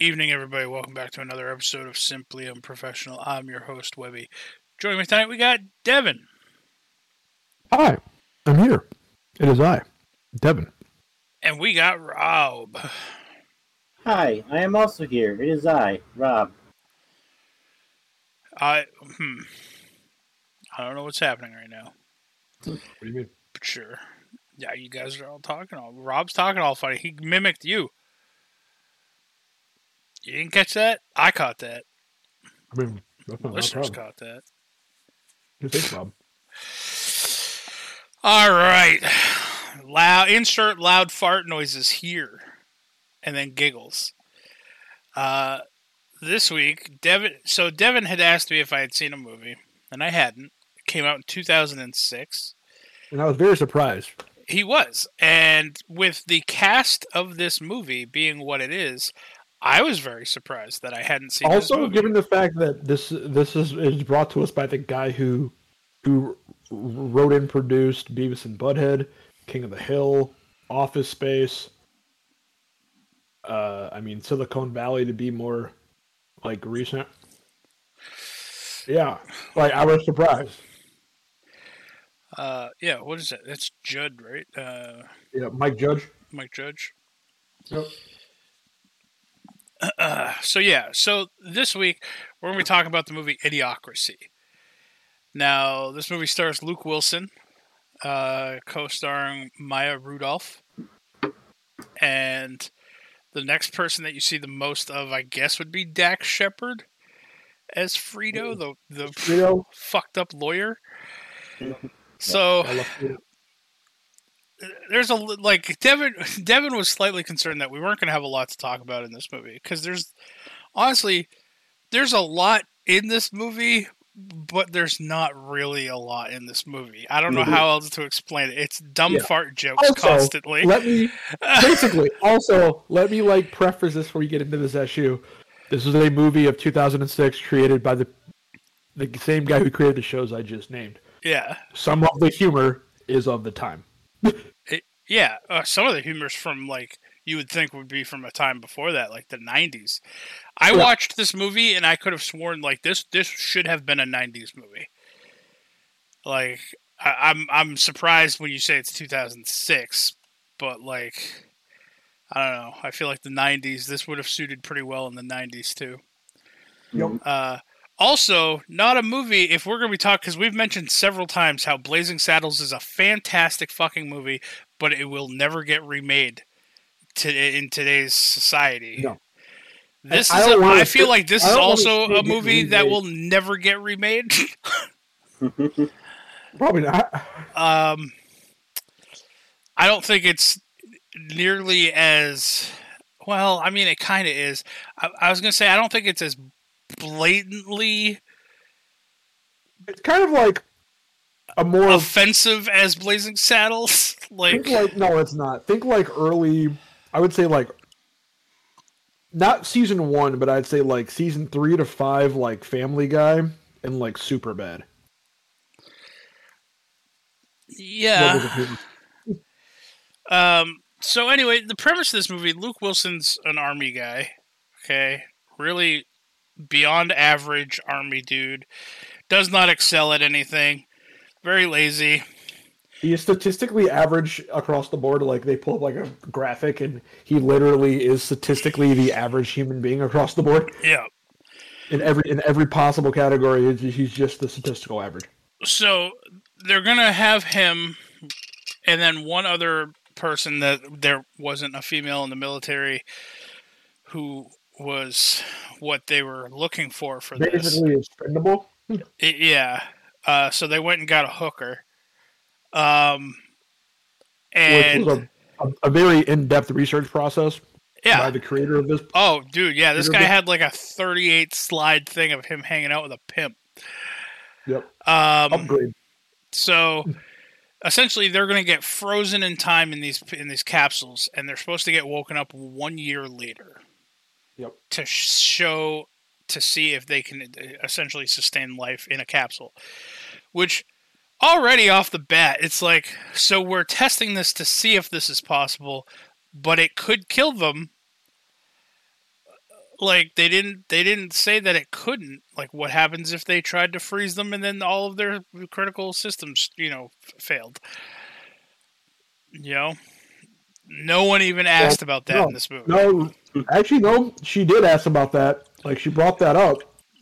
evening, everybody. Welcome back to another episode of Simply Unprofessional. I'm your host, Webby. Joining me tonight, we got Devin. Hi, I'm here. It is I, Devin. And we got Rob. Hi, I am also here. It is I, Rob. I hmm. I don't know what's happening right now, What do you mean? but sure. Yeah, you guys are all talking all Rob's talking all funny. He mimicked you. You didn't catch that? I caught that. I mean, that's not Listeners caught that. You think, Bob? All right. Loud insert loud fart noises here and then giggles. Uh this week Devin so Devin had asked me if I had seen a movie and I hadn't. It came out in 2006. And I was very surprised. He was. And with the cast of this movie being what it is, I was very surprised that I hadn't seen this Also, given the fact that this this is, is brought to us by the guy who who wrote and produced Beavis and Butthead, King of the Hill, Office Space. Uh, I mean Silicon Valley to be more like recent. Yeah, like I was surprised. uh yeah, what is that? That's Judd, right? Uh Yeah, Mike Judge. Mike Judge. Yep. Uh, so yeah, so this week we're going to be talking about the movie Idiocracy. Now, this movie stars Luke Wilson, uh, co-starring Maya Rudolph, and the next person that you see the most of, I guess, would be Dax Shepard as Frito, the the Frito. fucked up lawyer. So I love Frito. There's a like Devin. Devin was slightly concerned that we weren't going to have a lot to talk about in this movie because there's honestly there's a lot in this movie, but there's not really a lot in this movie. I don't know Mhm. how else to explain it. It's dumb Yeah. fart jokes Also, constantly. Let me basically also let me like preface this before we get into this issue. This is a movie of 2006 created by the the same guy who created the shows I just named. yeah, Some of the humor is of the time. Yeah. Uh, some of the humor's from like you would think would be from a time before that, like the '90s. I Yeah. watched this movie and I could have sworn like this this should have been a '90s movie. Like I, I'm I'm surprised when you say it's 2006, but like I don't know. I feel like the '90s this would have suited pretty well in the '90s too. Yep. Uh, also, not a movie. If we're gonna be talking, because we've mentioned several times how Blazing Saddles is a fantastic fucking movie, but it will never get remade to in today's society. No. This I is. don't A, I feel like this is also a movie that will never get remade. Probably not. um, I don't think it's nearly as well. I mean, it kind of is. I, I was gonna say I don't think it's as blatantly It's kind of like a more offensive as Blazing Saddles. like, like no, it's not. Think like early. I would say like not season one, but I'd say like season three to five, like Family Guy and like Super Bad. yeah. Um. So anyway, the premise of this movie: Luke Wilson's an army guy. Okay, really beyond average army dude. Does not excel at anything. Very lazy. He is statistically average across the board. Like they pull up like a graphic, and he literally is statistically the average human being across the board Yeah. in every in every possible category. he's- He's just the statistical average. So they're gonna have him, and then one other person that there wasn't a female in the military who was what they were looking for for this. Basically. Yeah. Uh, so they went and got a hooker. Um, which and was a, a, a very in-depth research process. Yeah. by the creator of this. Oh, dude, yeah, this guy had like a 38 slide thing of him hanging out with a pimp. Yep. Um, Upgrade. so essentially, they're going to get frozen in time in these in these capsules, and they're supposed to get woken up one year later Yep. to show to see if they can uh, essentially sustain life in a capsule. Which already off the bat, it's like so we're testing this to see if this is possible, but it could kill them like they didn't they didn't say that it couldn't like what happens if they tried to freeze them and then all of their critical systems you know f- failed you know no one even asked about that no, in this movie No, actually, no. She did ask about that. Like she brought that up.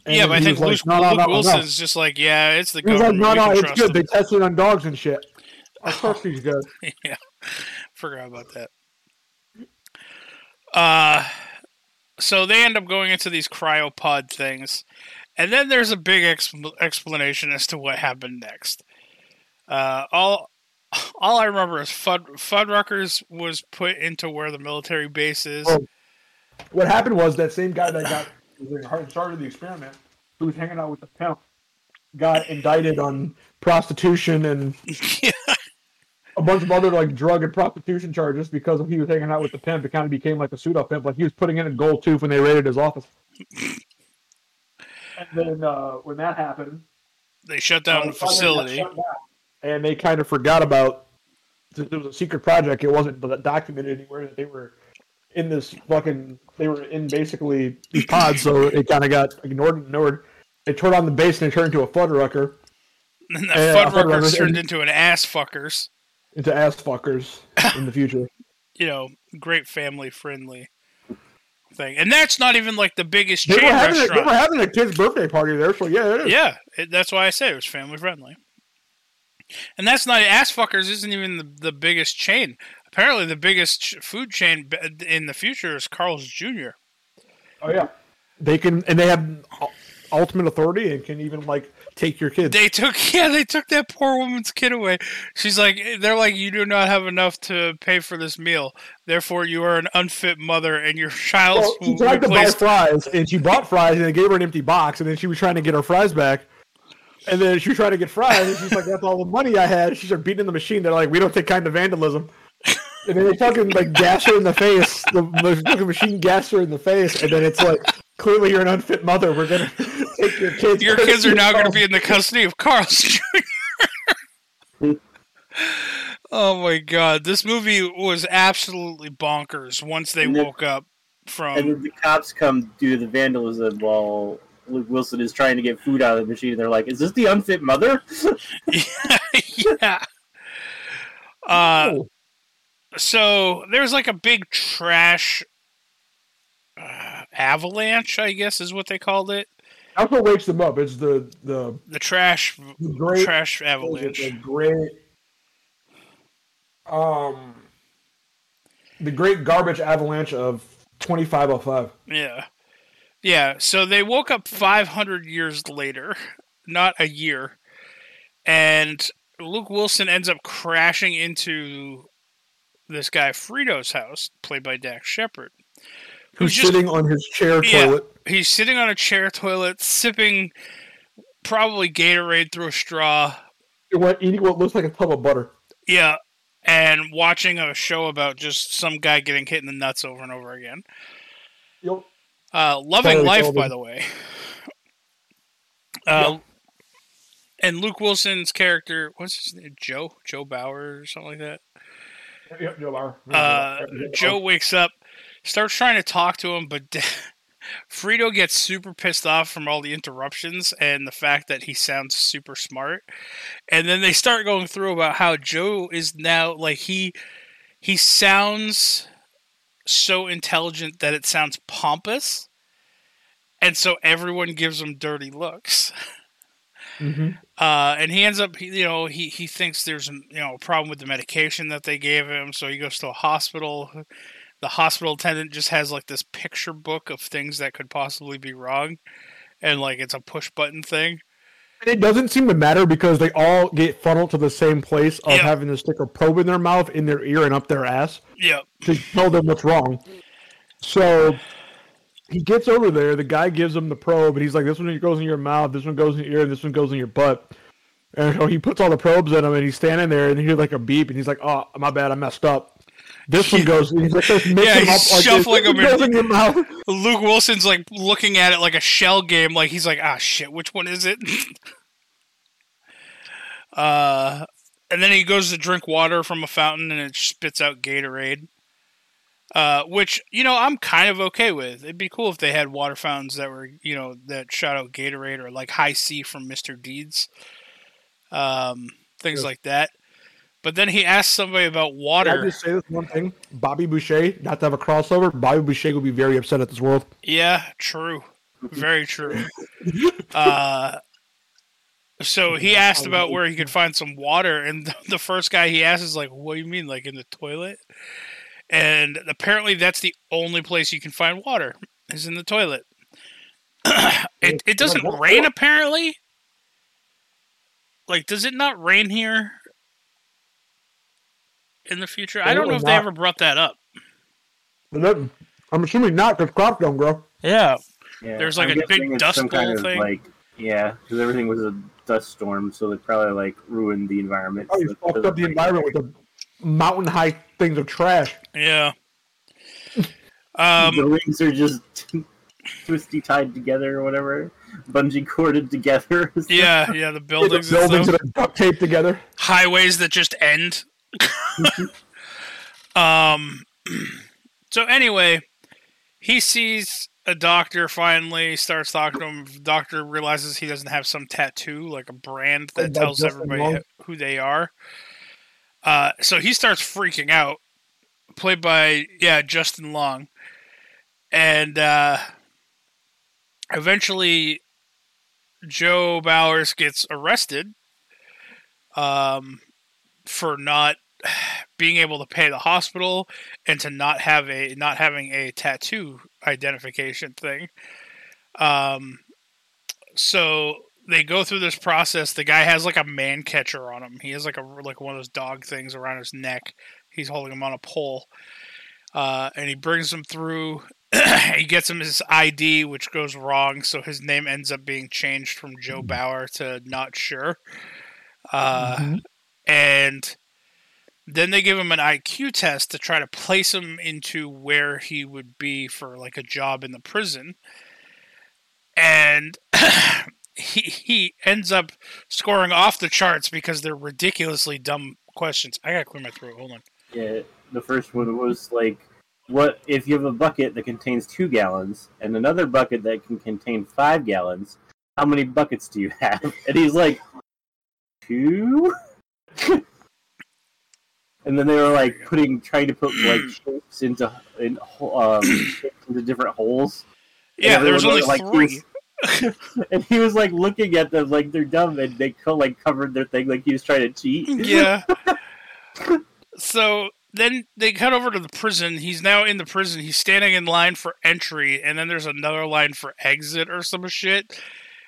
yeah but i think Luke, like, Luke no. wilson's just like yeah it's the He was like, no, no, it's good. They them." tested on dogs and shit. Of course he's good. yeah, forgot about that. Uh, so they end up going into these cryopod things, and then there's a big exp- explanation as to what happened next. Uh, all all I remember is Fud Fuddruckers was put into where the military base is. Oh. What happened was that same guy that got was in charge of the experiment, who was hanging out with the pimp, got indicted on prostitution and Yeah. a bunch of other like drug and prostitution charges because he was hanging out with the pimp. It kind of became like a pseudo pimp. Like he was putting in a gold tooth when they raided his office. and then uh, when that happened, They shut down uh, the the project got facility. shut down, and they kind of forgot about. It was a secret project. It wasn't documented anywhere that they were in this fucking. They were in basically these pods, so it kind of got ignored and ignored. They turned on the base and it turned into a Fuddrucker And the Yeah, Fuddruckers Fuddruckers turned and- into an ass fuckers. into ass fuckers in the future. You know, great family friendly thing, and that's not even like the biggest They chain were, having a, they were having a kid's birthday party there, so yeah, it is. Yeah, it, that's why I say it was family friendly. And that's not ass fuckers. Isn't even the, the biggest chain. Apparently, the biggest food chain in the future is Carl's Jr. Oh yeah, they can and they have ultimate authority and can even like take your kids. They took yeah, they took that poor woman's kid away. She's like, they're like, you do not have enough to pay for this meal. Therefore, you are an unfit mother, and your child well, she will tried to buy fries and she bought fries and they gave her an empty box and then she was trying to get her fries back. And then she was trying to get fries and she's like, "That's all the money I had." She started beating the machine. They're like, "We don't take kind of vandalism." And then they fucking like gas her in the face. The, the fucking machine gas her in the face, and then it's like, "Clearly, you're an unfit mother. We're gonna take your kids." Your kids are now going to be in the custody of Carl's Jr. oh my god, this movie was absolutely bonkers once they then- woke up from, And then the cops come do the vandalism while Luke Wilson is trying to get food out of the machine. They're like, "Is this the unfit mother?" yeah. Uh, Oh. So there's like a big trash uh, avalanche, I guess is what they called it. That's what wakes them up. It's the the, The trash the great trash what is it, avalanche. the great um the great garbage avalanche of 2505. Yeah. Yeah, so they woke up 500 years later, not a year. And Luke Wilson ends up crashing into this guy Frito's house, played by Dax Shepard. Who's Who's just sitting on his chair Yeah. toilet. he's sitting on a chair toilet sipping probably Gatorade through a straw. What eating what looks like a tub of butter. Yeah, and watching a show about just some guy getting hit in the nuts over and over again. Yep. Uh, Loving Life, by the way. Uh, And Luke Wilson's character, what's his name? Joe? Joe Bauer or something like that? Yep. Uh, Joe wakes up, starts trying to talk to him, but Frito gets super pissed off from all the interruptions and the fact that he sounds super smart. And then they start going through about how Joe is now like he he sounds so intelligent that it sounds pompous. And so everyone gives him dirty looks. hmm Uh, and he ends up, you know, he, he thinks there's you know a problem with the medication that they gave him, so he goes to a hospital. The hospital attendant just has like this picture book of things that could possibly be wrong, and like it's a push button thing. It doesn't seem to matter because they all get funneled to the same place of Yeah. having to stick a probe in their mouth, in their ear, and up their ass Yep. to tell them what's wrong. So he gets over there. The guy gives him the probe, and he's like, "This one goes in your mouth. This one goes in your ear. And this one goes in your butt." And so he puts all the probes in him, and he's standing there, and he hears like a beep, and he's like, "Oh, my bad, I messed up." This one goes. He's like, Yeah, he's up like this. shuffling them in. mouth. Luke Wilson's like looking at it like a shell game. Like he's like, ah, shit, which one is it? uh, and then he goes to drink water from a fountain, and it spits out Gatorade. Uh, which you know I'm kind of okay with. It'd be cool if they had water fountains that were you know that shot out Gatorade or like Hi-C from Mister Deeds, um, things Yeah. like that. But then he asked somebody about Can I water. just say this one thing? Bobby Boucher, not to have a crossover, Bobby Boucher would be very upset at this world. Yeah, true. Very true. Uh, so he asked about where he could find some water, and the- the first guy he asked is like, "What do you mean, like in the toilet?" And apparently, that's the only place you can find water is in the toilet. it it doesn't rain apparently. Like, does it not rain here in the future? I don't know if they ever brought that up. I'm assuming not, because crops don't grow. Yeah, Yeah, There's, like, I'm a big dust some kind of, thing. Like, yeah, because everything was a dust storm, so they probably like ruined the environment. Oh, you so fucked up the rain. environment with the mountain high things of trash. yeah. Um, the rings are just twisty tied together or whatever, bungee corded together. Yeah, yeah, the buildings, the buildings that are duct taped together. highways that just end. um. So anyway, he sees a doctor. Finally, starts talking to him. Doctor realizes he doesn't have some tattoo, like a brand that Oh, tells everybody Long? who they are. Uh, so he starts freaking out. Played by yeah Justin Long, and uh, eventually Joe Bauers gets arrested um, for not being able to pay the hospital and to not have a not having a tattoo identification thing. Um, so they go through this process. The guy has like a man catcher on him. He has like a like one of those dog things around his neck. He's holding him on a pole, uh, and he brings him through. he gets him his ID, which goes wrong, so his name ends up being changed from Joe Bauer to not sure. Uh, and then they give him an IQ test to try to place him into where he would be for like a job in the prison. And he he ends up scoring off the charts because they're ridiculously dumb questions. I gotta clear my throat. Hold on. Yeah, the first one was like, what if you have a bucket that contains two gallons and another bucket that can contain five gallons? How many buckets do you have? And he's like, two. and then they were like putting, trying to put like shapes into in um, into different holes. Yeah, there was only like, three. and he was like looking at them like they're dumb, and they co- like covered their thing like he was trying to cheat. yeah. so then they cut over to the prison. He's now in the prison. He's standing in line for entry, and then there's another line for exit or some shit.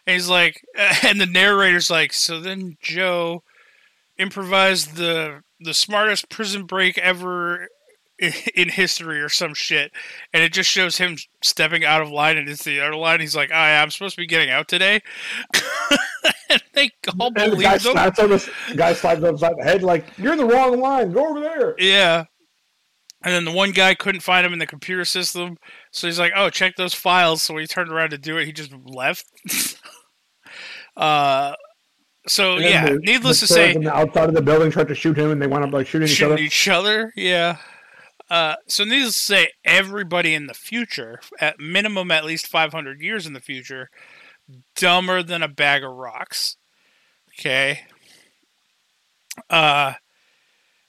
And he's like, and the narrator's like, so then Joe improvised the the smartest prison break ever in history or some shit, and it just shows him stepping out of line and it's the other line. He's like, "I I'm supposed to be getting out today," and they all And the believe guy him. slaps on the the guy slaps him upside the head like, "You're in the wrong line. Go over there." Yeah. And then the one guy couldn't find him in the computer system, so he's like, "Oh, check those files." So when he turned around to do it, he just left. uh, so yeah, the- needless the to say, the outside of the building tried to shoot him, and they wound up like shooting each shooting other. each other. Yeah. Uh, so needless to say, everybody in the future, at minimum at least 500 years in the future, dumber than a bag of rocks. Okay. Uh.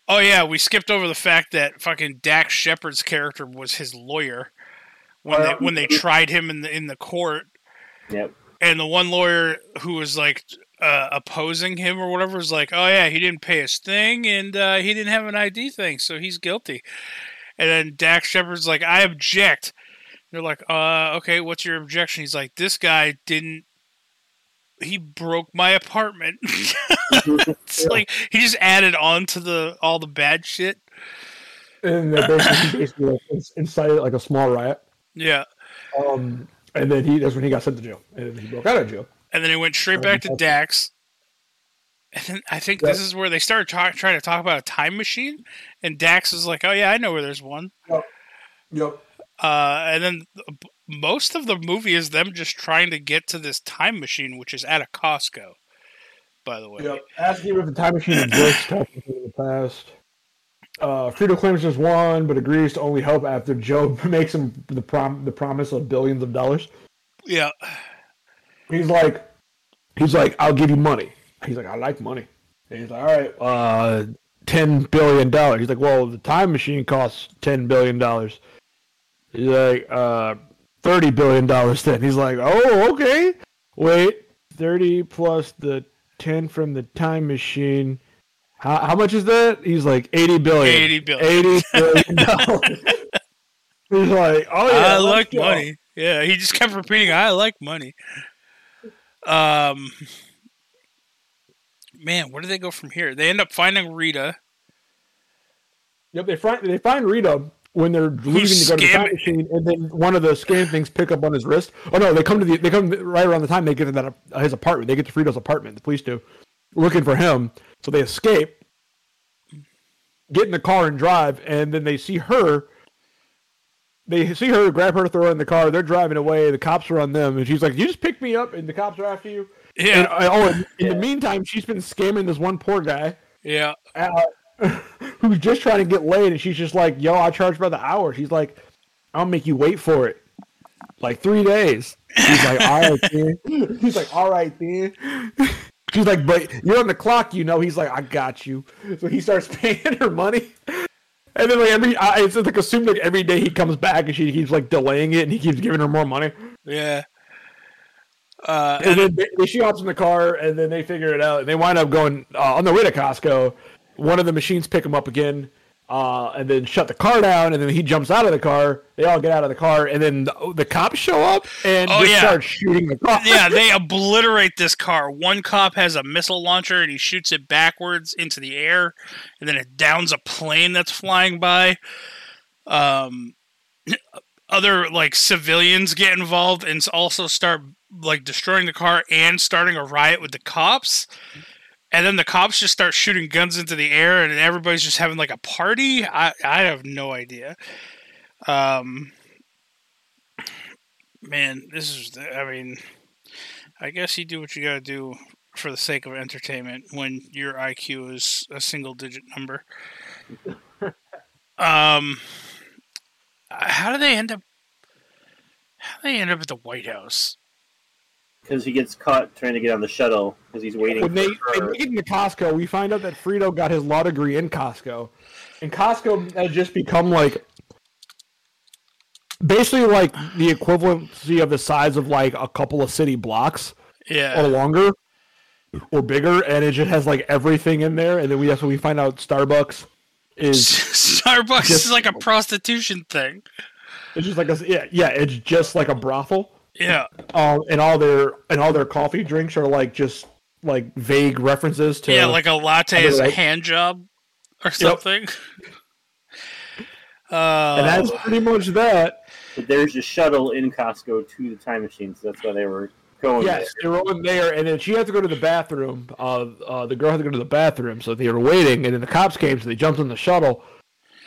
Oh yeah, we skipped over the fact that fucking Dax Shepard's character was his lawyer when they when they tried him in the in the court, Yep. and the one lawyer who was like uh, opposing him or whatever was like, "Oh yeah, he didn't pay his thing and uh, he didn't have an ID thing, so he's guilty." And then Dax Shepard's like, "I object." They're like, "Uh, okay, what's your objection?" He's like, "This guy didn't. He broke my apartment." it's like he just added on to the all the bad shit. and they basically, basically like, incited like a small riot. Yeah. Um, and then he that's when he got sent to jail, and he broke out of jail. And then he went straight back to Dax. And then I think this is where they started talk, trying to talk about a time machine. And Dax is like, "Oh yeah, I know where there's one." Yep. Uh, and then most of the movie is them just trying to get to this time machine, which is at a Costco. By the way, Yep. Asking if the time machine exists, talking in the past. Uh, Frito claims there's one, but agrees to only help after Joe makes him the prom the promise of billions of dollars. yeah, He's like, he's like, I'll give you money. He's like, I like money. And he's like, all right, uh, ten billion dollars. He's like, well, the time machine costs ten billion dollars. He's like, uh, thirty billion dollars. Then he's like, oh, okay. Wait, thirty plus the ten from the time machine. How, how much is that? He's like eighty billion. eighty billion. Eighty billion dollars. he's like, oh yeah, I like go. money. Yeah, he just kept repeating, "I like money." Um, man, where do they go from here? They end up finding Rita. Yep, they find they find Rita when they're leaving to go to the time machine, and then one of the scan things pick up on his wrist. Oh no, they come to the they come right around the time they get to that uh, his apartment. They get to Frito's apartment. The police do, looking for him. So they escape, get in the car and drive, and then they see her. They see her, grab her, throw her in the car. They're driving away. The cops are on them, and she's like, "You just picked me up, and the cops are after you." Yeah, And, uh, oh, and in the meantime, she's been scamming this one poor guy yeah. uh, who's just trying to get laid, and she's just like, "Yo, I charge by the hour." She's like, "I'll make you wait for it, like three days." He's like, "All right, then." He's like, "All right, then." She's like, "But you're on the clock, you know." He's like, "I got you." So he starts paying her money, and then like every, I, it's like assumed like every day he comes back, and she keeps like delaying it, and he keeps giving her more money. Yeah. Uh, And then they, she hops in the car, and then they figure it out. And they wind up going uh, on their way to Costco. One of the machines pick him up again, uh, and then shut the car down. And then he jumps out of the car. They all get out of the car, and then the, the cops show up and Oh, just yeah. start shooting the car. yeah, they obliterate this car. One cop has a missile launcher and he shoots it backwards into the air, and then it downs a plane that's flying by. Um, other like civilians get involved and also start like destroying the car and starting a riot with the cops. And then the cops just start shooting guns into the air, and everybody's just having like a party. I I have no idea. Um, man, this is. I mean, I guess you do what you gotta do for the sake of entertainment when your IQ is a single digit number. um, how do they end up? How do they end up at the White House? Because he gets caught trying to get on the shuttle because he's waiting When they, for they her. make it into Costco, we find out that Frito got his law degree in Costco, and Costco has just become like basically like the equivalency of the size of like a couple of city blocks. yeah, or longer or bigger, and it just has like everything in there. And then we that's when we find out Starbucks is Starbucks just- is like a prostitution thing. it's just like a yeah yeah it's just like a brothel. Yeah, Um, and all their and all their coffee drinks are like just like vague references to yeah, like a latte is a Otherwise- hand job or something. Uh, and that's pretty much that. But there's a shuttle in Costco to the time machine, so that's why they were going Yes, they were all there, and then she had to go to the bathroom. Uh, uh, the girl had to go to the bathroom, so they were waiting, and then the cops came, so they jumped in the shuttle.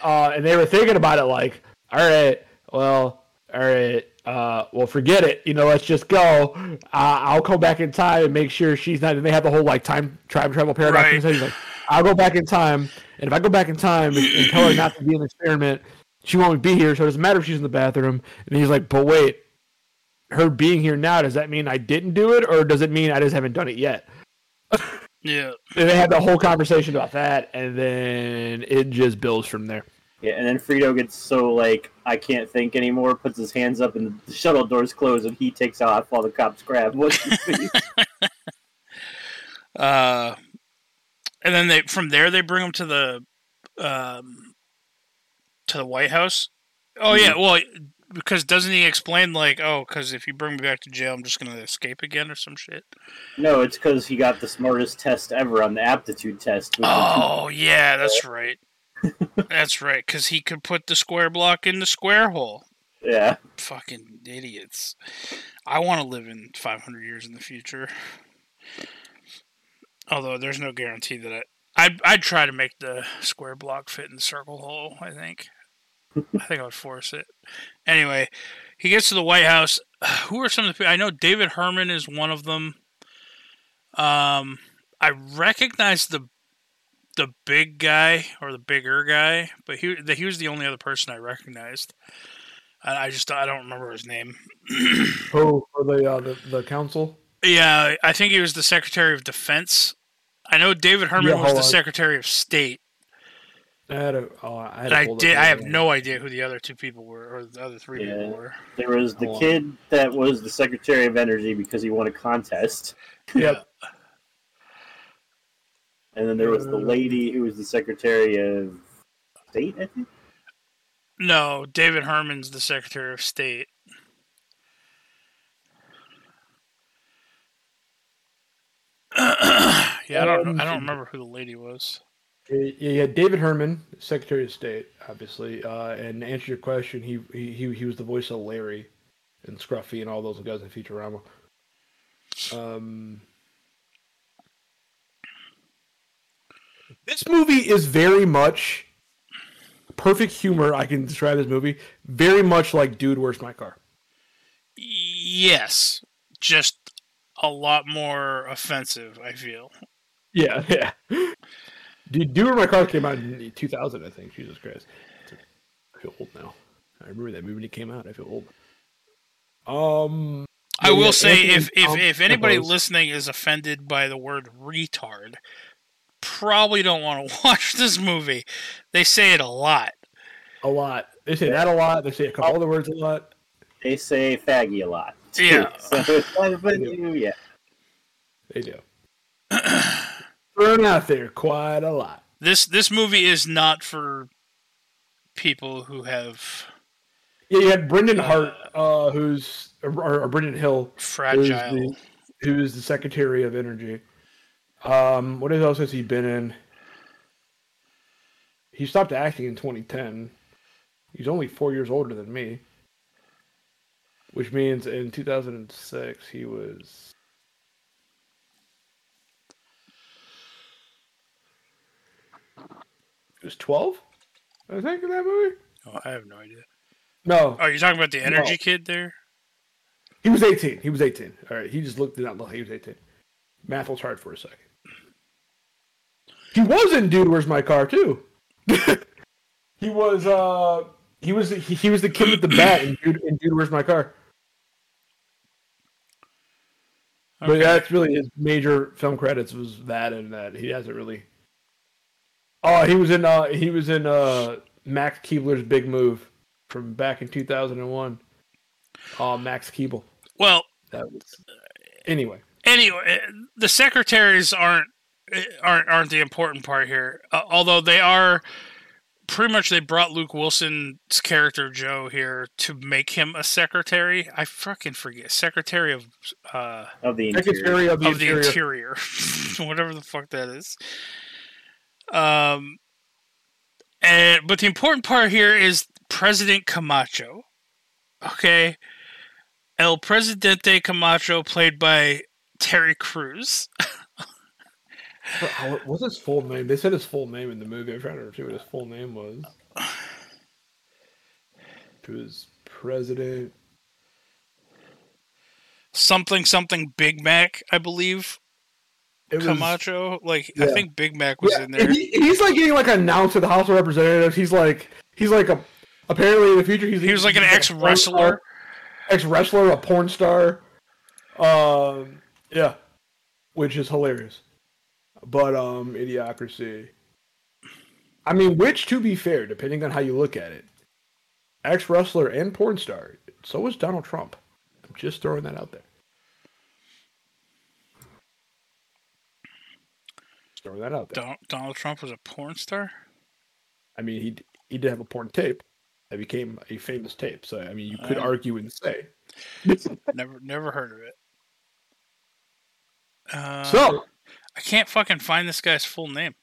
Uh, and they were thinking about it, like, all right, well, all right, uh, well, forget it. You know, let's just go. Uh, I'll come back in time and make sure she's not. And they have the whole like time time travel paradox. Right. So he's like, I'll go back in time, and if I go back in time and, and tell her not to be an experiment, she won't be here. So it doesn't matter if she's in the bathroom. And he's like, but wait, her being here now, does that mean I didn't do it, or does it mean I just haven't done it yet? yeah, And they had the whole conversation about that, and then it just builds from there. Yeah, and then Frito gets so like I can't think anymore, puts his hands up, and the shuttle doors close, and he takes off while the cops grab. What's his face? Uh, and then they from there they bring him to the um, to the White House. Oh yeah, well because doesn't he explain like oh because if you bring me back to jail I'm just gonna escape again or some shit. no, it's because he got the smartest test ever on the aptitude test. Oh yeah, that's right. That's right, because he could put the square block in the square hole. Yeah. Fucking idiots. I want to live in 500 years in the future. Although there's no guarantee that I. I'd, I'd try to make the square block fit in the circle hole, I think. I think I would force it. Anyway, he gets to the White House. Who are some of the people? I know David Herman is one of them. Um, I recognize the the big guy or the bigger guy, but he the, he was the only other person I recognized. I, I just I don't remember his name. Oh, for the, uh, the the council. Yeah, I think he was the Secretary of Defense. I know David Herman Yeah, was the on. Secretary of State. I had a. Oh, I had. And I did. I have up. no idea who the other two people were, or the other three Yeah. people were. There was the Hold on. kid that was the Secretary of Energy because he won a contest. Yep. And then there was the Uh. lady who was the Secretary of State, I think. No, David Herman's the Secretary of State. yeah, I don't. Um, I don't remember who the lady was. Yeah, you David Herman, Secretary of State, obviously. Uh, and to answer your question, he, he he he was the voice of Larry and Scruffy and all those guys in Futurama. Um, this movie is very much perfect humor. I can describe this movie very much like Dude, Where's My Car? Yes, just a lot more offensive. I feel. Yeah, yeah. Dude, Dude, Where's My Car came out in 2000, I think. Jesus Christ, I feel old now. I remember that movie when it came out. I feel old. Um, I will yeah, say, if if if anybody listening is offended by the word retard, probably don't want to watch this movie. They say it a lot. a lot. They say that a lot. They say a couple other words a lot. They say faggy a lot. too. Yeah. So, but, yeah. They do. Thrown out there quite a lot. This this movie is not for people who have Yeah, you had Brendan Hart, uh, who's or, or Brendan Hill, who's fragile. the, who's the Secretary of Energy. Um, what else has he been in? He stopped acting in 2010. He's only four years older than me, which means in 2006 he was. He was 12, I think, in that movie. Oh, I have no idea. No, Oh, you're talking about the energy No. kid there? He was 18. He was 18. All right. He just looked did not look. He was 18. Math was hard for a second. He was in Dude, Where's My Car too. he was. uh He was. He, he was the kid with the bat in Dude, in Dude, Where's My Car. But that's really his major film credits was that and that. He hasn't really. Oh, he was in. uh He was in uh Max Keebler's Big Move from back in 2001. Oh, Max Keeble. Well, That was anyway. anyway, the secretaries aren't aren't aren't the important part here. Uh, although they are pretty much they brought Luke Wilson's character Joe here to make him a secretary. I fucking forget. Secretary of uh Of the interior. Secretary of the of the Interior. interior, whatever the fuck that is. Um, and but the important part here is President Camacho. Okay, El Presidente Camacho, played by Terry Crews. How- What's his full name? They said his full name in the movie. I'm trying to see what his full name was. It was President. Something something Big Mac, I believe. It was, Camacho, like I think Big Mac was Yeah, in there. he- he's like getting like announced at the House of Representatives. He's like he's like a apparently in the future he's He was like an ex wrestler, ex-wrestler, a porn star. Um, yeah, which is hilarious. But um, idiocracy. I mean, which to be fair, depending on how you look at it, ex-wrestler and porn star. So was Donald Trump. I'm just throwing that out there. Just throwing that out there. Don- Donald Trump was a porn star. I mean, he he did have a porn tape that became a famous tape. So I mean, you could Uh. argue and say. Never, never heard of it. Uh, so I can't fucking find this guy's full name.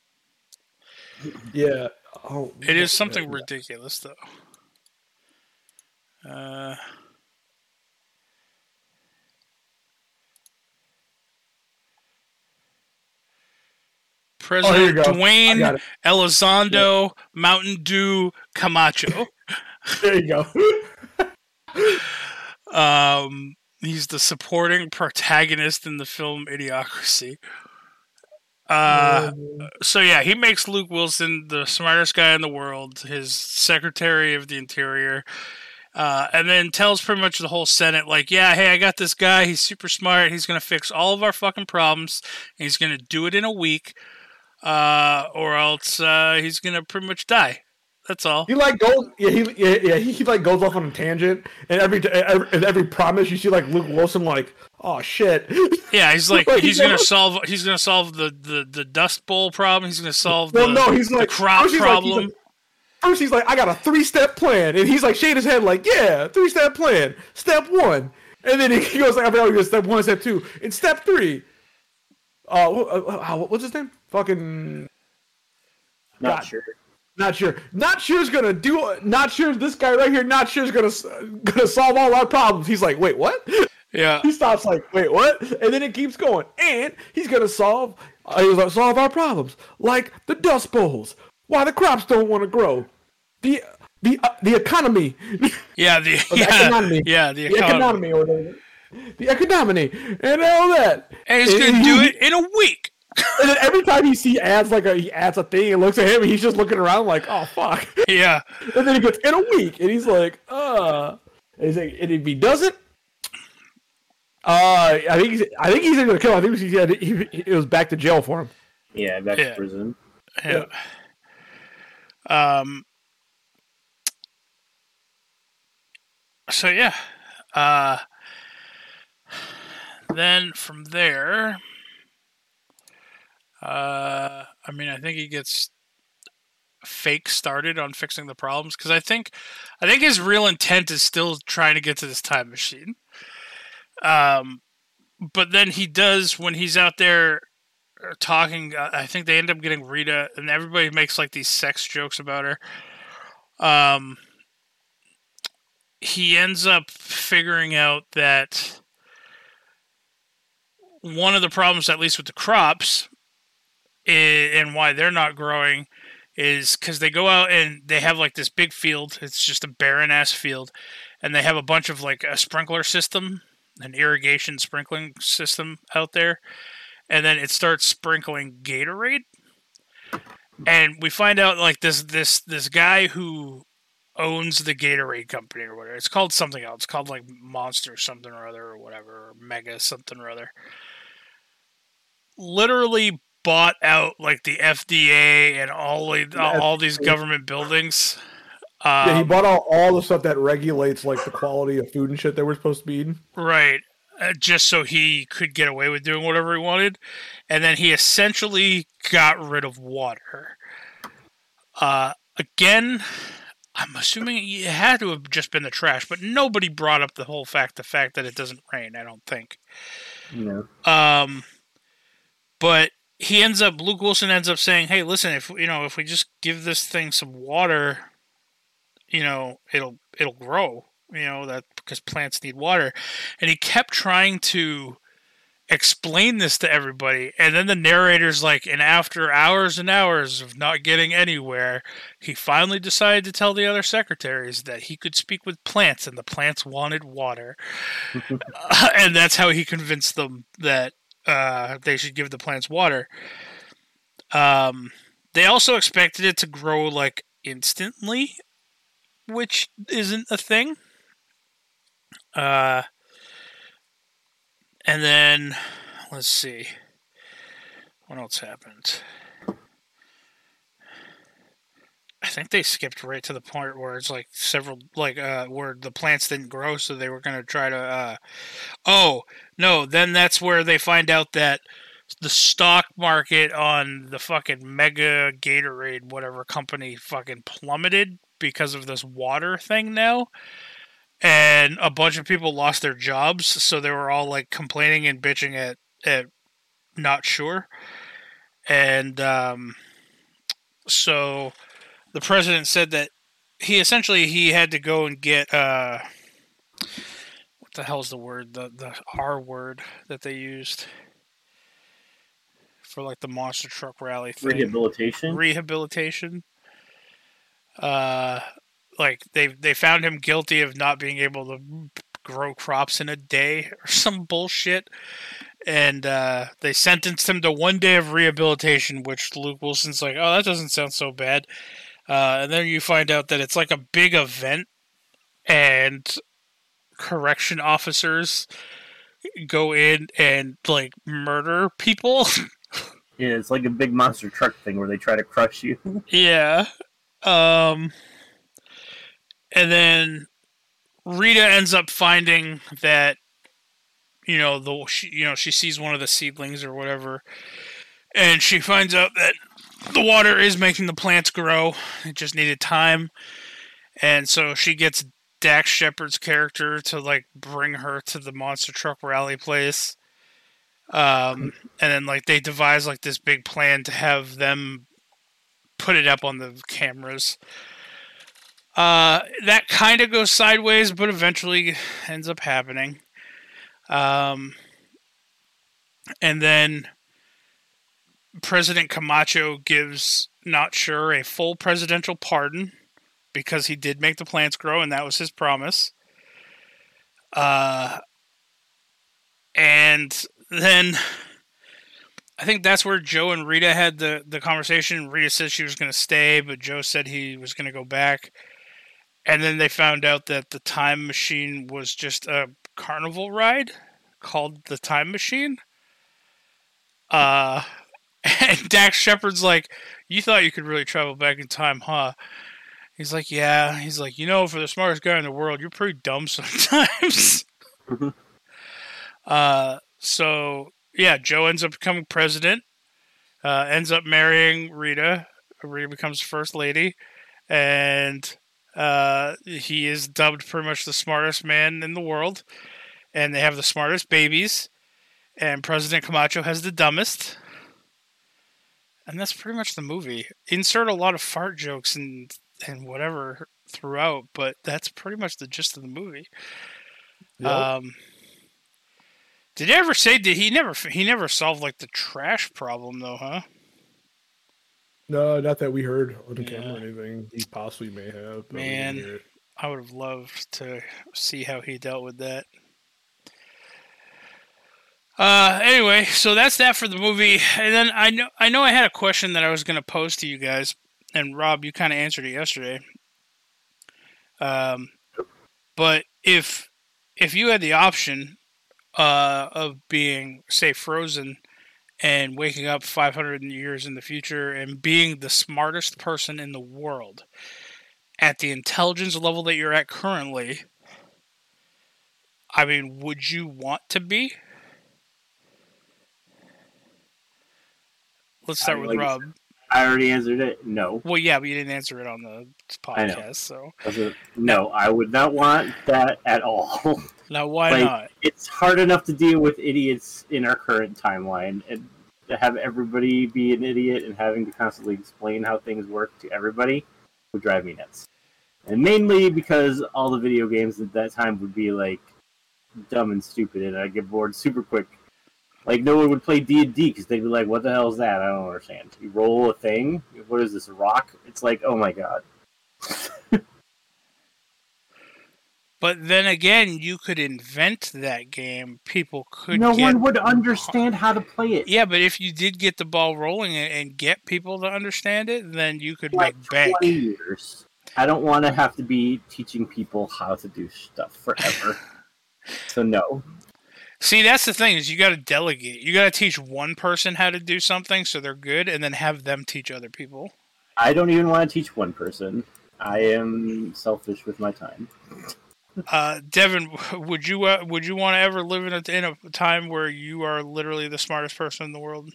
Yeah. Oh, It is something ridiculous, though. Uh, President go. I Dwayne. Elizondo Mountain Dew Camacho. There you go. Um, he's the supporting protagonist in the film Idiocracy. Uh, so yeah, he makes Luke Wilson the smartest guy in the world, his Secretary of the Interior, uh, and then tells pretty much the whole Senate, like, yeah, hey, I got this guy. He's super smart. He's gonna fix all of our fucking problems. And he's gonna do it in a week, uh, or else uh, he's gonna pretty much die. That's all. He like goes, yeah, he, yeah, yeah, he, he like goes off on a tangent, and every every, and every promise you see like Luke Wilson like, oh shit, Yeah, he's like Like, he's gonna solve he's gonna solve the, the, the dust bowl problem. He's gonna solve well the, no, he's the like crop first he's like- he's problem. like- First he's like, I got a three step plan, and he's like shaking his head like, yeah, three step plan. Step one, and then he goes like, I forgot what he goes, step one, step two, and step three. Uh, wh- uh, uh, what's his name? Fucking Not God. sure. Not sure. Not sure sure's gonna do. Not sure. This guy right here. Not sure's gonna gonna solve all our problems. He's like, wait, what? yeah, He stops like, wait, what? And then it keeps going. And he's gonna solve. Uh, he's gonna solve our problems, like the dust bowls. Why the crops don't want to grow. The the uh, the economy. yeah, the, the yeah, economy. yeah, the the economy. the the economy and all that. And he's gonna do it in a week. And then every time he see adds like a he adds a thing and looks at him, and he's just looking around like, oh fuck. Yeah, And then he gets in a week, and he's like, uh, and, he's like, and if he doesn't, uh, I think he's, I think he's gonna kill. Him. I think he said he, he, it was back to jail for him. Yeah, back Yeah. to prison. yeah. Um. So yeah, uh. Then from there, uh, I mean, I think he gets fake started on fixing the problems because I think, I think his real intent is still trying to get to this time machine. Um, but then he does when he's out there uh, talking. uh, I think they end up getting Rita, and everybody makes like these sex jokes about her. Um, he ends up figuring out that one of the problems, at least with the crops, and why they're not growing, is because they go out and they have like this big field. It's just a barren ass field, and they have a bunch of like a sprinkler system, an irrigation sprinkling system out there, and then it starts sprinkling Gatorade. And we find out like this this this guy who owns the Gatorade company or whatever. It's called something else. It's called like Monster something or other or whatever, or Mega something or other. Literally bought out like the FDA and all all these government buildings. Um, Yeah, he bought out all the stuff that regulates like the quality of food and shit that we're supposed to be eating. Right. Uh, just so he could get away with doing whatever he wanted. And then he essentially got rid of water. Uh, again, I'm assuming it had to have just been the trash, but nobody brought up the whole fact, the fact that it doesn't rain, I don't think. Know. Um, but he ends up, Luke Wilson ends up saying, "Hey, listen, if you know, if we just give this thing some water, you know, it'll it'll grow. You know that because plants need water." And he kept trying to explain this to everybody, and then the narrator's like, and after hours and hours of not getting anywhere, he finally decided to tell the other secretaries that he could speak with plants, and the plants wanted water, and that's how he convinced them that uh, they should give the plants water. Um, they also expected it to grow like instantly, which isn't a thing. Uh, and then let's see what else happened. I think they skipped right to the point where it's like several like uh where the plants didn't grow so they were to try to uh oh no then that's where they find out that the stock market on the fucking mega Gatorade whatever company fucking plummeted because of this water thing now and a bunch of people lost their jobs so they were all like complaining and bitching at at not sure and um so the president said that he essentially he had to go and get uh, what the hell's the word the the R word that they used for like the monster truck rally thing Rehabilitation. rehabilitation. Uh, like they they found him guilty of not being able to grow crops in a day or some bullshit, and uh, they sentenced him to one day of rehabilitation. Which Luke Wilson's like, oh, that doesn't sound so bad. Uh, and then you find out that it's like a big event, and correction officers go in and like murder people. yeah, it's like a big monster truck thing where they try to crush you. Yeah. Um and then Rita ends up finding that you know the she, you know she sees one of the seedlings or whatever and she finds out that the water is making the plants grow. It just needed time. And so she gets Dax Shepard's character to like bring her to the monster truck rally place. Um, and then like they devise like this big plan to have them put it up on the cameras. Uh, that kind of goes sideways, but eventually ends up happening. Um, and then President Camacho gives Not Sure a full presidential pardon because he did make the plants grow, and that was his promise. Uh, and then I think that's where Joe and Rita had the, the conversation. Rita said she was going to stay, but Joe said he was going to go back. And then they found out that the time machine was just a carnival ride called the Time Machine. Uh, and Dax Shepard's like, You thought you could really travel back in time, huh? He's like, Yeah. He's like, You know, for the smartest guy in the world, you're pretty dumb sometimes. Mhm. uh, so, yeah, Joe ends up becoming president, uh, ends up marrying Rita. Rita becomes first lady, and uh, he is dubbed pretty much the smartest man in the world. And they have the smartest babies, and President Camacho has the dumbest. And that's pretty much the movie. Insert a lot of fart jokes and and whatever throughout, but that's pretty much the gist of the movie. Yep. Um, did he ever say? Did he never? He never solved like the trash problem though, huh? no, not that we heard on the Yeah. camera or anything. He possibly may have. but we didn't Man. I would have loved to see how he dealt with that. Uh, anyway, so that's that for the movie. And then I know I know I had a question that I was going to pose to you guys, and Rob, you kind of answered it yesterday. Um, but if if you had the option uh, of being say frozen and waking up 500 years in the future and being the smartest person in the world at the intelligence level that you're at currently, I mean, would you want to be? Let's start I with like- Rob. I already answered it. No. Well, yeah, but you didn't answer it on the I podcast, so No, I would not want that at all. now why Like- not? it's hard enough to deal with idiots in our current timeline and to have everybody be an idiot and having to constantly explain how things work to everybody would drive me nuts. And mainly because all the video games at that time would be like dumb and stupid and I'd get bored super quick. Like no one would play D and D because they'd be like, "What the hell is that? I don't understand." You roll a thing. What is this? A rock? It's like, oh my god. But then again, you could invent that game. People could no get one would understand how to play it. Yeah, but if you did get the ball rolling and, and get people to understand it, then you could like make bank. 20 years. I don't want to have to be teaching people how to do stuff forever. so no. See, that's the thing is you got to delegate. You got to teach one person how to do something so they're good, and then have them teach other people. I don't even want to teach one person. I am selfish with my time. Uh, Devin, would you uh, would you want to ever live in a, in a time where you are literally the smartest person in the world?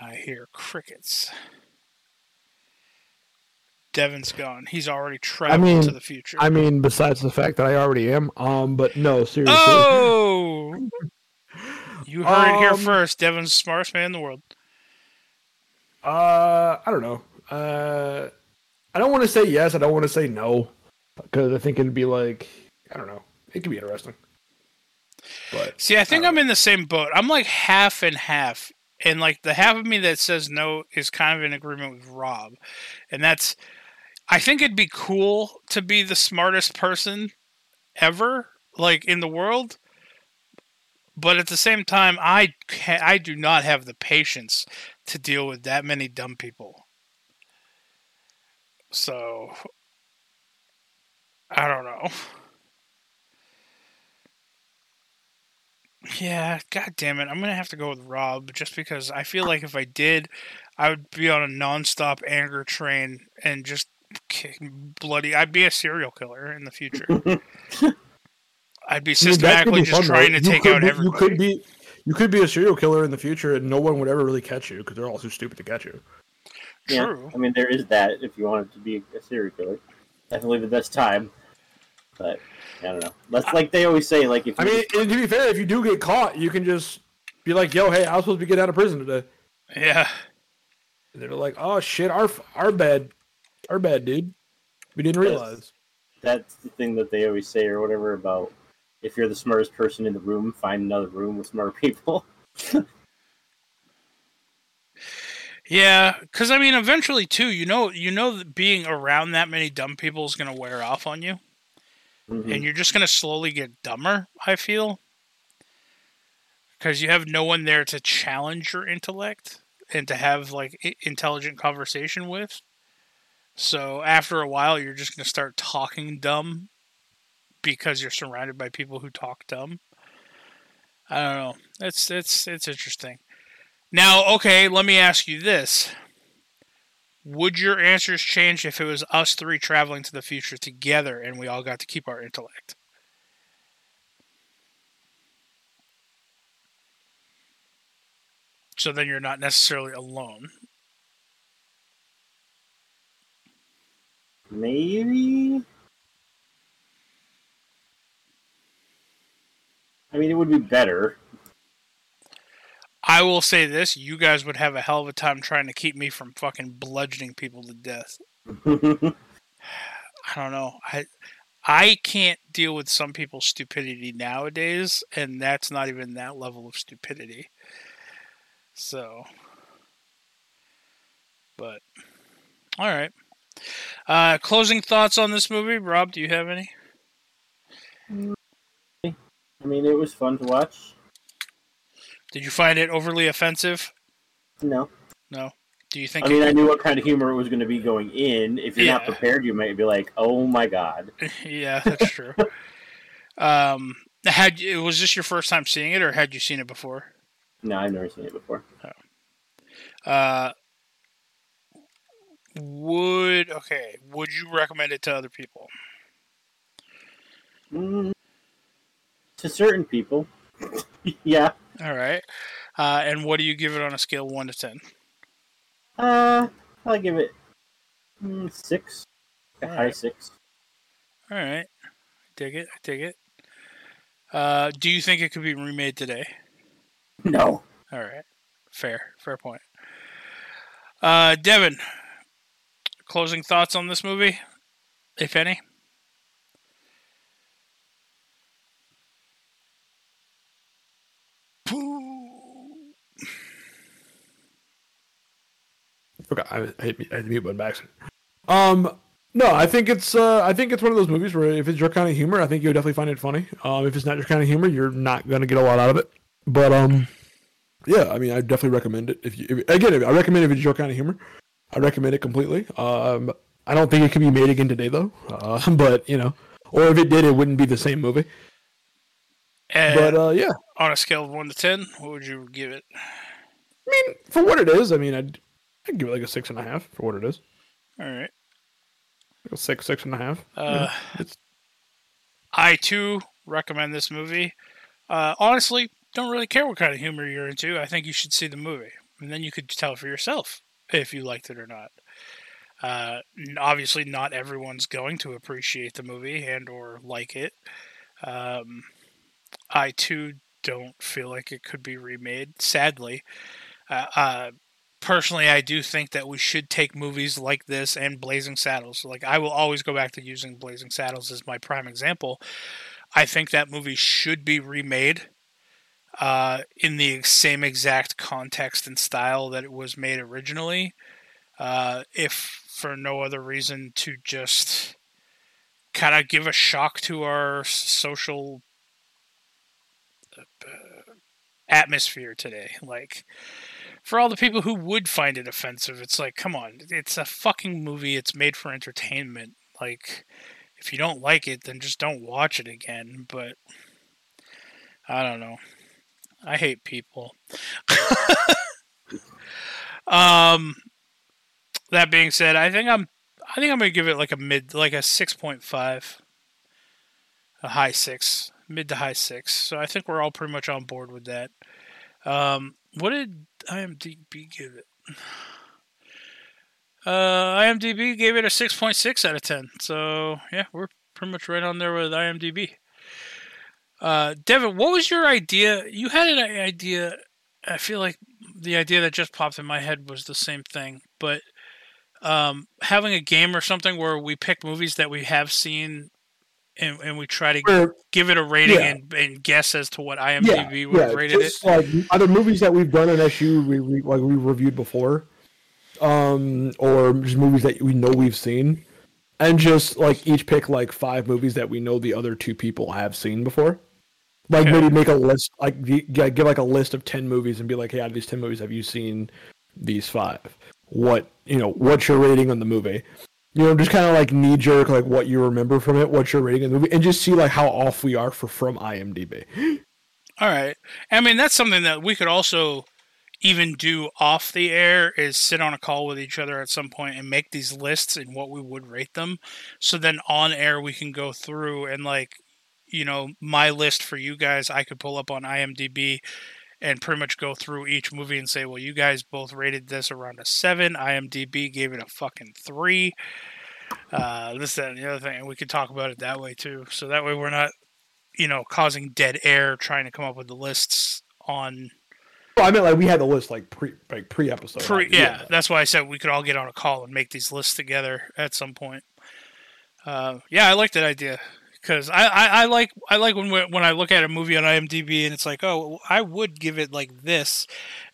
I hear crickets. Devin's gone. He's already traveled mean, to the future. I mean, besides the fact that I already am, um, but no, seriously. oh, You heard it here Um, first. Devin's the smartest man in the world. Uh, I don't know. Uh, I don't want to say yes. I don't want to say no because I think it'd be like I don't know. It could be interesting. But See, I think I'm in the same boat. I'm like half and half. And like the half of me that says no is kind of in agreement with Rob. And that's I think it'd be cool to be the smartest person ever like in the world. But at the same time, I ca I do not have the patience to deal with that many dumb people. So I don't know. Yeah, god damn it. I'm gonna have to go with Rob just because I feel like if I did, I would be on a nonstop anger train and just bloody I'd be a serial killer in the future. I'd be I mean, systematically be just fun, though. trying to You take out be- everybody. You could be, you could be a serial killer in the future, and no one would ever really catch you because they're all too stupid to catch you. Yeah, True. I mean, there is that if you wanted to be a serial killer. Definitely the best time. But, I don't know. That's like they always say, like, if you I mean, and to be fair, if you do get caught, you can just be like, "Yo, hey, I was supposed to get out of prison today." Yeah. And they're like, "Oh shit, our our bad, our bad, dude. We didn't realize." that's the thing that they always say or whatever about if you're the smartest person in the room, find another room with smart people. Yeah, because I mean, eventually too, you know, you know that being around that many dumb people is gonna wear off on you, Mhm. and you're just gonna slowly get dumber. I feel because you have no one there to challenge your intellect and to have like intelligent conversation with. So after a while, you're just gonna start talking dumb because you're surrounded by people who talk dumb. I don't know. It's it's it's interesting. Now, okay, let me ask you this. Would your answers change if it was us three traveling to the future together and we all got to keep our intellect? So then you're not necessarily alone. Maybe. I mean, it would be better. I will say this, you guys would have a hell of a time trying to keep me from fucking bludgeoning people to death. I don't know. I I can't deal with some people's stupidity nowadays, and that's not even that level of stupidity. So, but all right. Uh, closing thoughts on this movie, Rob? Do you have any? I mean, it was fun to watch. Did you find it overly offensive? No. No. Do you think? I mean, I knew what kind of humor it was going to be going in. If you're not prepared, you might be like, "Oh my god." yeah, that's true. um, had you- was this your first time seeing it, or had you seen it before? No, I've never seen it before. Uh, would okay? Would you recommend it to other people? Mm, to certain people, yeah. All right. Uh, and what do you give it on a scale one to ten? Uh, I'll give it mm, six. A high six. All right. Dig it. I dig it. Uh, do you think it could be remade today? No. All right. Fair. Fair point. Uh, Devin, closing thoughts on this movie, if any? Okay, I, I, hit, to mute button accident. Um, no, I think it's uh, I think it's one of those movies where if it's your kind of humor, I think you'll definitely find it funny. Um, if it's not your kind of humor, you're not gonna get a lot out of it. But um, yeah, I mean, I definitely recommend it. If you if, again, I recommend if it's your kind of humor, I recommend it completely. Um, I don't think it can be made again today though. Uh, but you know, or if it did, it wouldn't be the same movie. And But uh, yeah, on a scale of one to ten, what would you give it? I mean, for what it is, I mean, I'd, I'd give it like a six and a half for what it is. All right. Like a six, six and a half. Uh, it's I too recommend this movie. Uh, honestly, don't really care what kind of humor you're into. I think you should see the movie, and then you could tell for yourself if you liked it or not. Uh, obviously, not everyone's going to appreciate the movie and or like it. Um, I too don't feel like it could be remade. Sadly, uh, uh, personally, I do think that we should take movies like this and Blazing Saddles. Like I will always go back to using Blazing Saddles as my prime example. I think that movie should be remade uh, in the same exact context and style that it was made originally. Uh, if for no other reason to just kind of give a shock to our social uh, atmosphere today. Like, for all the people who would find it offensive, it's like, come on, it's a fucking movie. It's made for entertainment. Like, if you don't like it, then just don't watch it again. But I don't know. I hate people. um, that being said, I think I'm I think I'm gonna give it like a mid like a six point five. A high six. Mid to high six. So I think we're all pretty much on board with that. Um what did IMDB give it? Uh IMDB gave it a six point six out of ten. So yeah, we're pretty much right on there with IMDB. Uh Devin, what was your idea? You had an idea I feel like the idea that just popped in my head was the same thing, but um, having a game or something where we pick movies that we have seen and, and we try to give it a rating yeah. and, and guess as to what yeah, IMDb would have yeah, rated it. like other movies that we've done in SU, we, we like we reviewed before, um, or just movies that we know we've seen, and just like each pick like five movies that we know the other two people have seen before. Like Okay. maybe make a list, like gi- gi- give like a list of ten movies and be like, hey, out of these ten movies, have you seen these five? What you know? What's your rating on the movie? You know, just kind of like knee jerk, like what you remember from it, what's your rating of the movie, and just see like how off we are for from IMDb. All right. I mean, that's something that we could also even do off the air is sit on a call with each other at some point and make these lists and what we would rate them. So then on air we can go through and like, you know, my list for you guys I could pull up on IMDb and pretty much go through each movie and say, well, you guys both rated this around a seven. IMDb gave it a fucking three. Uh, this, that, and the other thing. And we could talk about it that way too. So that way we're not, you know, causing dead air trying to come up with the lists on Well, I meant like we had the list like pre like pre episode. pre. Yeah, that's why I said we could all get on a call and make these lists together at some point. Uh, yeah, I like that idea because I, I, I like I like when when I look at a movie on IMDb and it's like, oh, I would give it like this,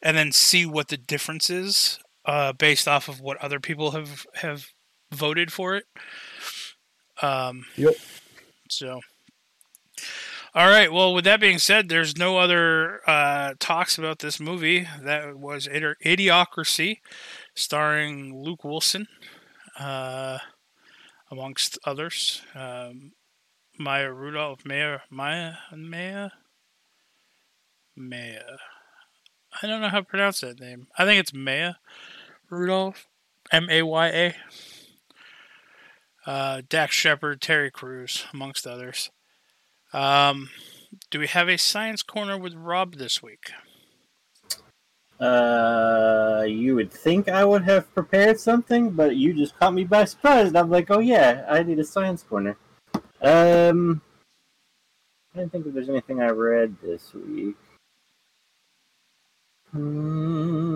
and then see what the difference is uh, based off of what other people have have voted for it. Um, Yep. So, all right. Well, with that being said, there's no other uh, talks about this movie. That was Idi- Idiocracy, starring Luke Wilson, uh, amongst others. Um, Maya Rudolph, Maya, Maya, Maya, Maya. I don't know how to pronounce that name. I think it's Maya Rudolph, M A Y A. Uh, Dax Shepard, Terry Crews, amongst others. Um, do we have a science corner with Rob this week? Uh, you would think I would have prepared something, but you just caught me by surprise. And I'm like, oh yeah, I need a science corner. Um, I don't think if there's anything I read this week. Hmm.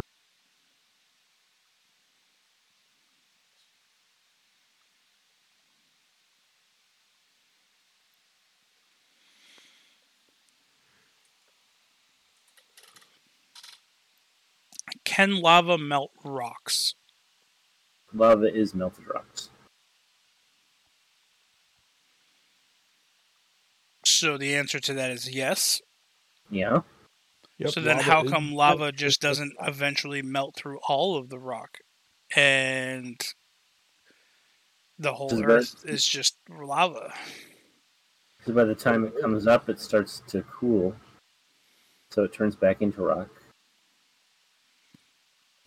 Can lava melt rocks? Lava is melted rocks. So the answer to that is yes. Yeah. Yep, so then, how come lava just doesn't eventually melt through all of the rock, and the whole Does Earth is just lava? Because by the time it comes up, it starts to cool. So it turns back into rock.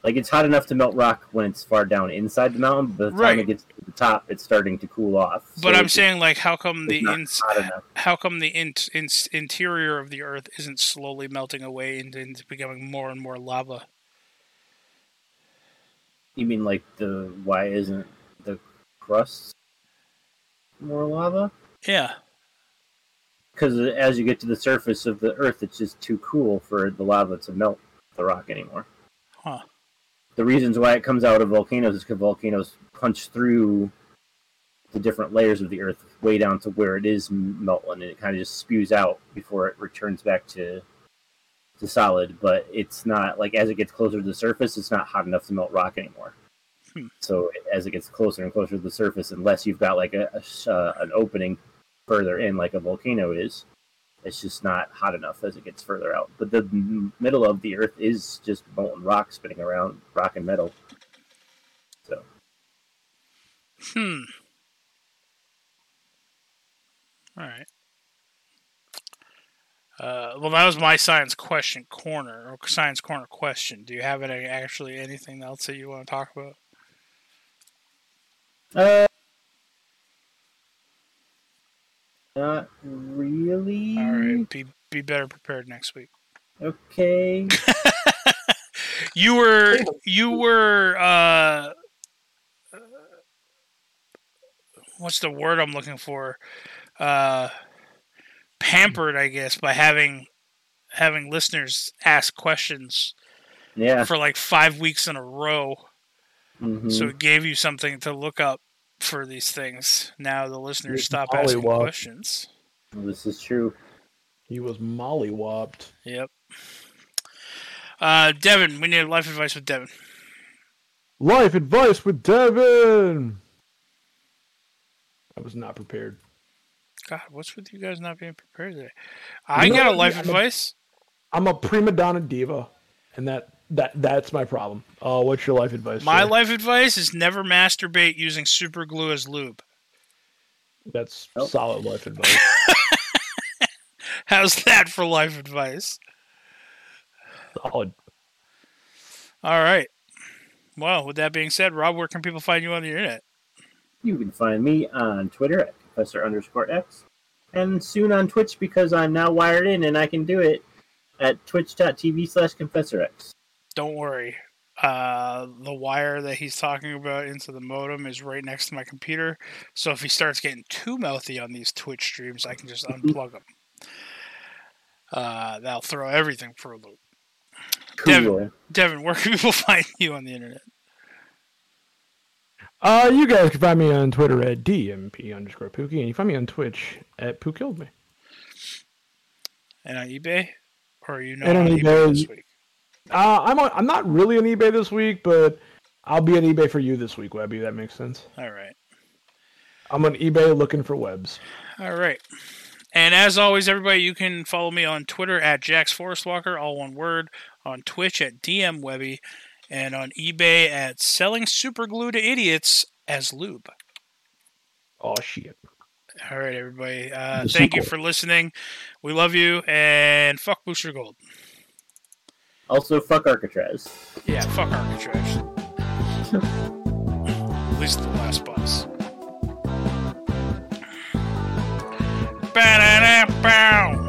Like it's hot enough to melt rock when it's far down inside the mountain, but by the time it gets to the top, it's starting to cool off. But I'm saying, like, how come the it's not ins- hot enough. how come the in- in- interior of the Earth isn't slowly melting away and into becoming more and more lava? You mean like the why isn't the crust more lava? Yeah, because as you get to the surface of the Earth, it's just too cool for the lava to melt the rock anymore. Huh. The reasons why it comes out of volcanoes is because volcanoes punch through the different layers of the Earth way down to where it is molten, and it kind of just spews out before it returns back to to solid. But it's not like as it gets closer to the surface, it's not hot enough to melt rock anymore. Hmm. So as it gets closer and closer to the surface, unless you've got like a, a uh, an opening further in, like a volcano is, it's just not hot enough as it gets further out. But the m- middle of the Earth is just molten rock spinning around, rock and metal. So Hmm. All right. Uh, well, that was my science question corner or science corner question. Do you have any actually anything else that you want to talk about? Uh, not really. All right, be be better prepared next week. Okay. You were you were uh, what's the word I'm looking for? Uh, pampered, I guess, by having having listeners ask questions Yeah. for like five weeks in a row. mhm. So it gave you something to look up for these things. Now the listeners stop asking mollywop. questions. this is true. He was mollywopped. Yep. Uh, Devin, we need life advice with Devin. Life advice with Devin. I was not prepared. God, what's with you guys not being prepared today? I know got a life I'm advice. I'm a prima donna diva, and that that that's my problem. Uh, what's your life advice? My sir? life advice is never masturbate using super glue as lube. That's Oh. solid life advice. How's that for life advice? solid. All right. Well, with that being said, Rob, where can people find you on the internet? You can find me on Twitter at Confessor underscore X, and soon on Twitch because I'm now wired in and I can do it at twitch.tv slash Confessor X. Don't worry. Uh, the wire that he's talking about into the modem is right next to my computer. So if he starts getting too mouthy on these Twitch streams, I can just unplug him. Uh, that'll throw everything for a loop. Devin. Cool. Devin, where can people find you on the internet? Uh, you guys can find me on Twitter at DMP underscore Pookie, and you find me on Twitch at Poo Killed Me. And on eBay? Or are you not And on on eBay, eBay. this week? Uh, I'm on, I'm not really on eBay this week, but I'll be on eBay for you this week, Webby. That makes sense. All right. I'm on eBay looking for webs. All right. And as always, everybody, you can follow me on Twitter at Jax Forest Walker, all one word, on Twitch at DM Webby, and on eBay at Selling Super Glue to Idiots as Lube. Oh shit. All right, everybody. Uh, thank you for listening. We love you, and fuck Booster Gold. Also, fuck Arcatraz. Yeah, fuck Arbitrage. At least the last boss. Parará, pau!